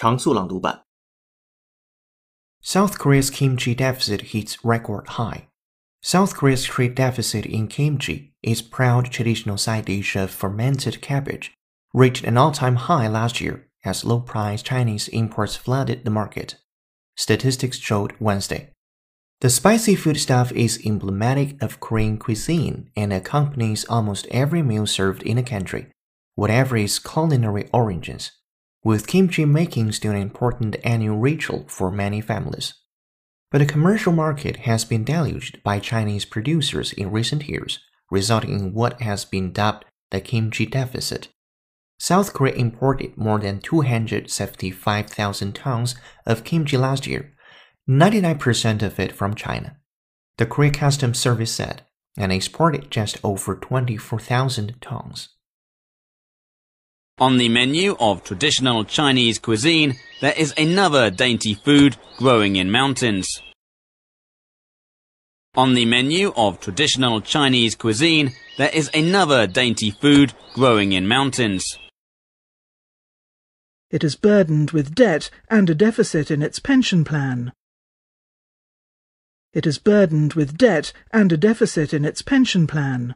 常速朗读版。South Korea's kimchi deficit hits record high. South Korea's trade deficit in kimchi, its proud traditional side dish of fermented cabbage, reached an all-time high last year as low-priced Chinese imports flooded the market. Statistics showed Wednesday. The spicy foodstuff is emblematic of Korean cuisine and accompanies almost every meal served in the country, whatever its culinary origins, with kimchi making still an important annual ritual for many families. But the commercial market has been deluged by Chinese producers in recent years, resulting in what has been dubbed the kimchi deficit. South Korea imported more than 275,000 tons of kimchi last year, 99% of it from China. The Korea Customs Service said, and exported just over 24,000 tons. On the menu of traditional Chinese cuisine, there is another dainty food growing in mountains. On the menu of traditional Chinese cuisine, there is another dainty food growing in mountains. It is burdened with debt and a deficit in its pension plan. It is burdened with debt and a deficit in its pension plan.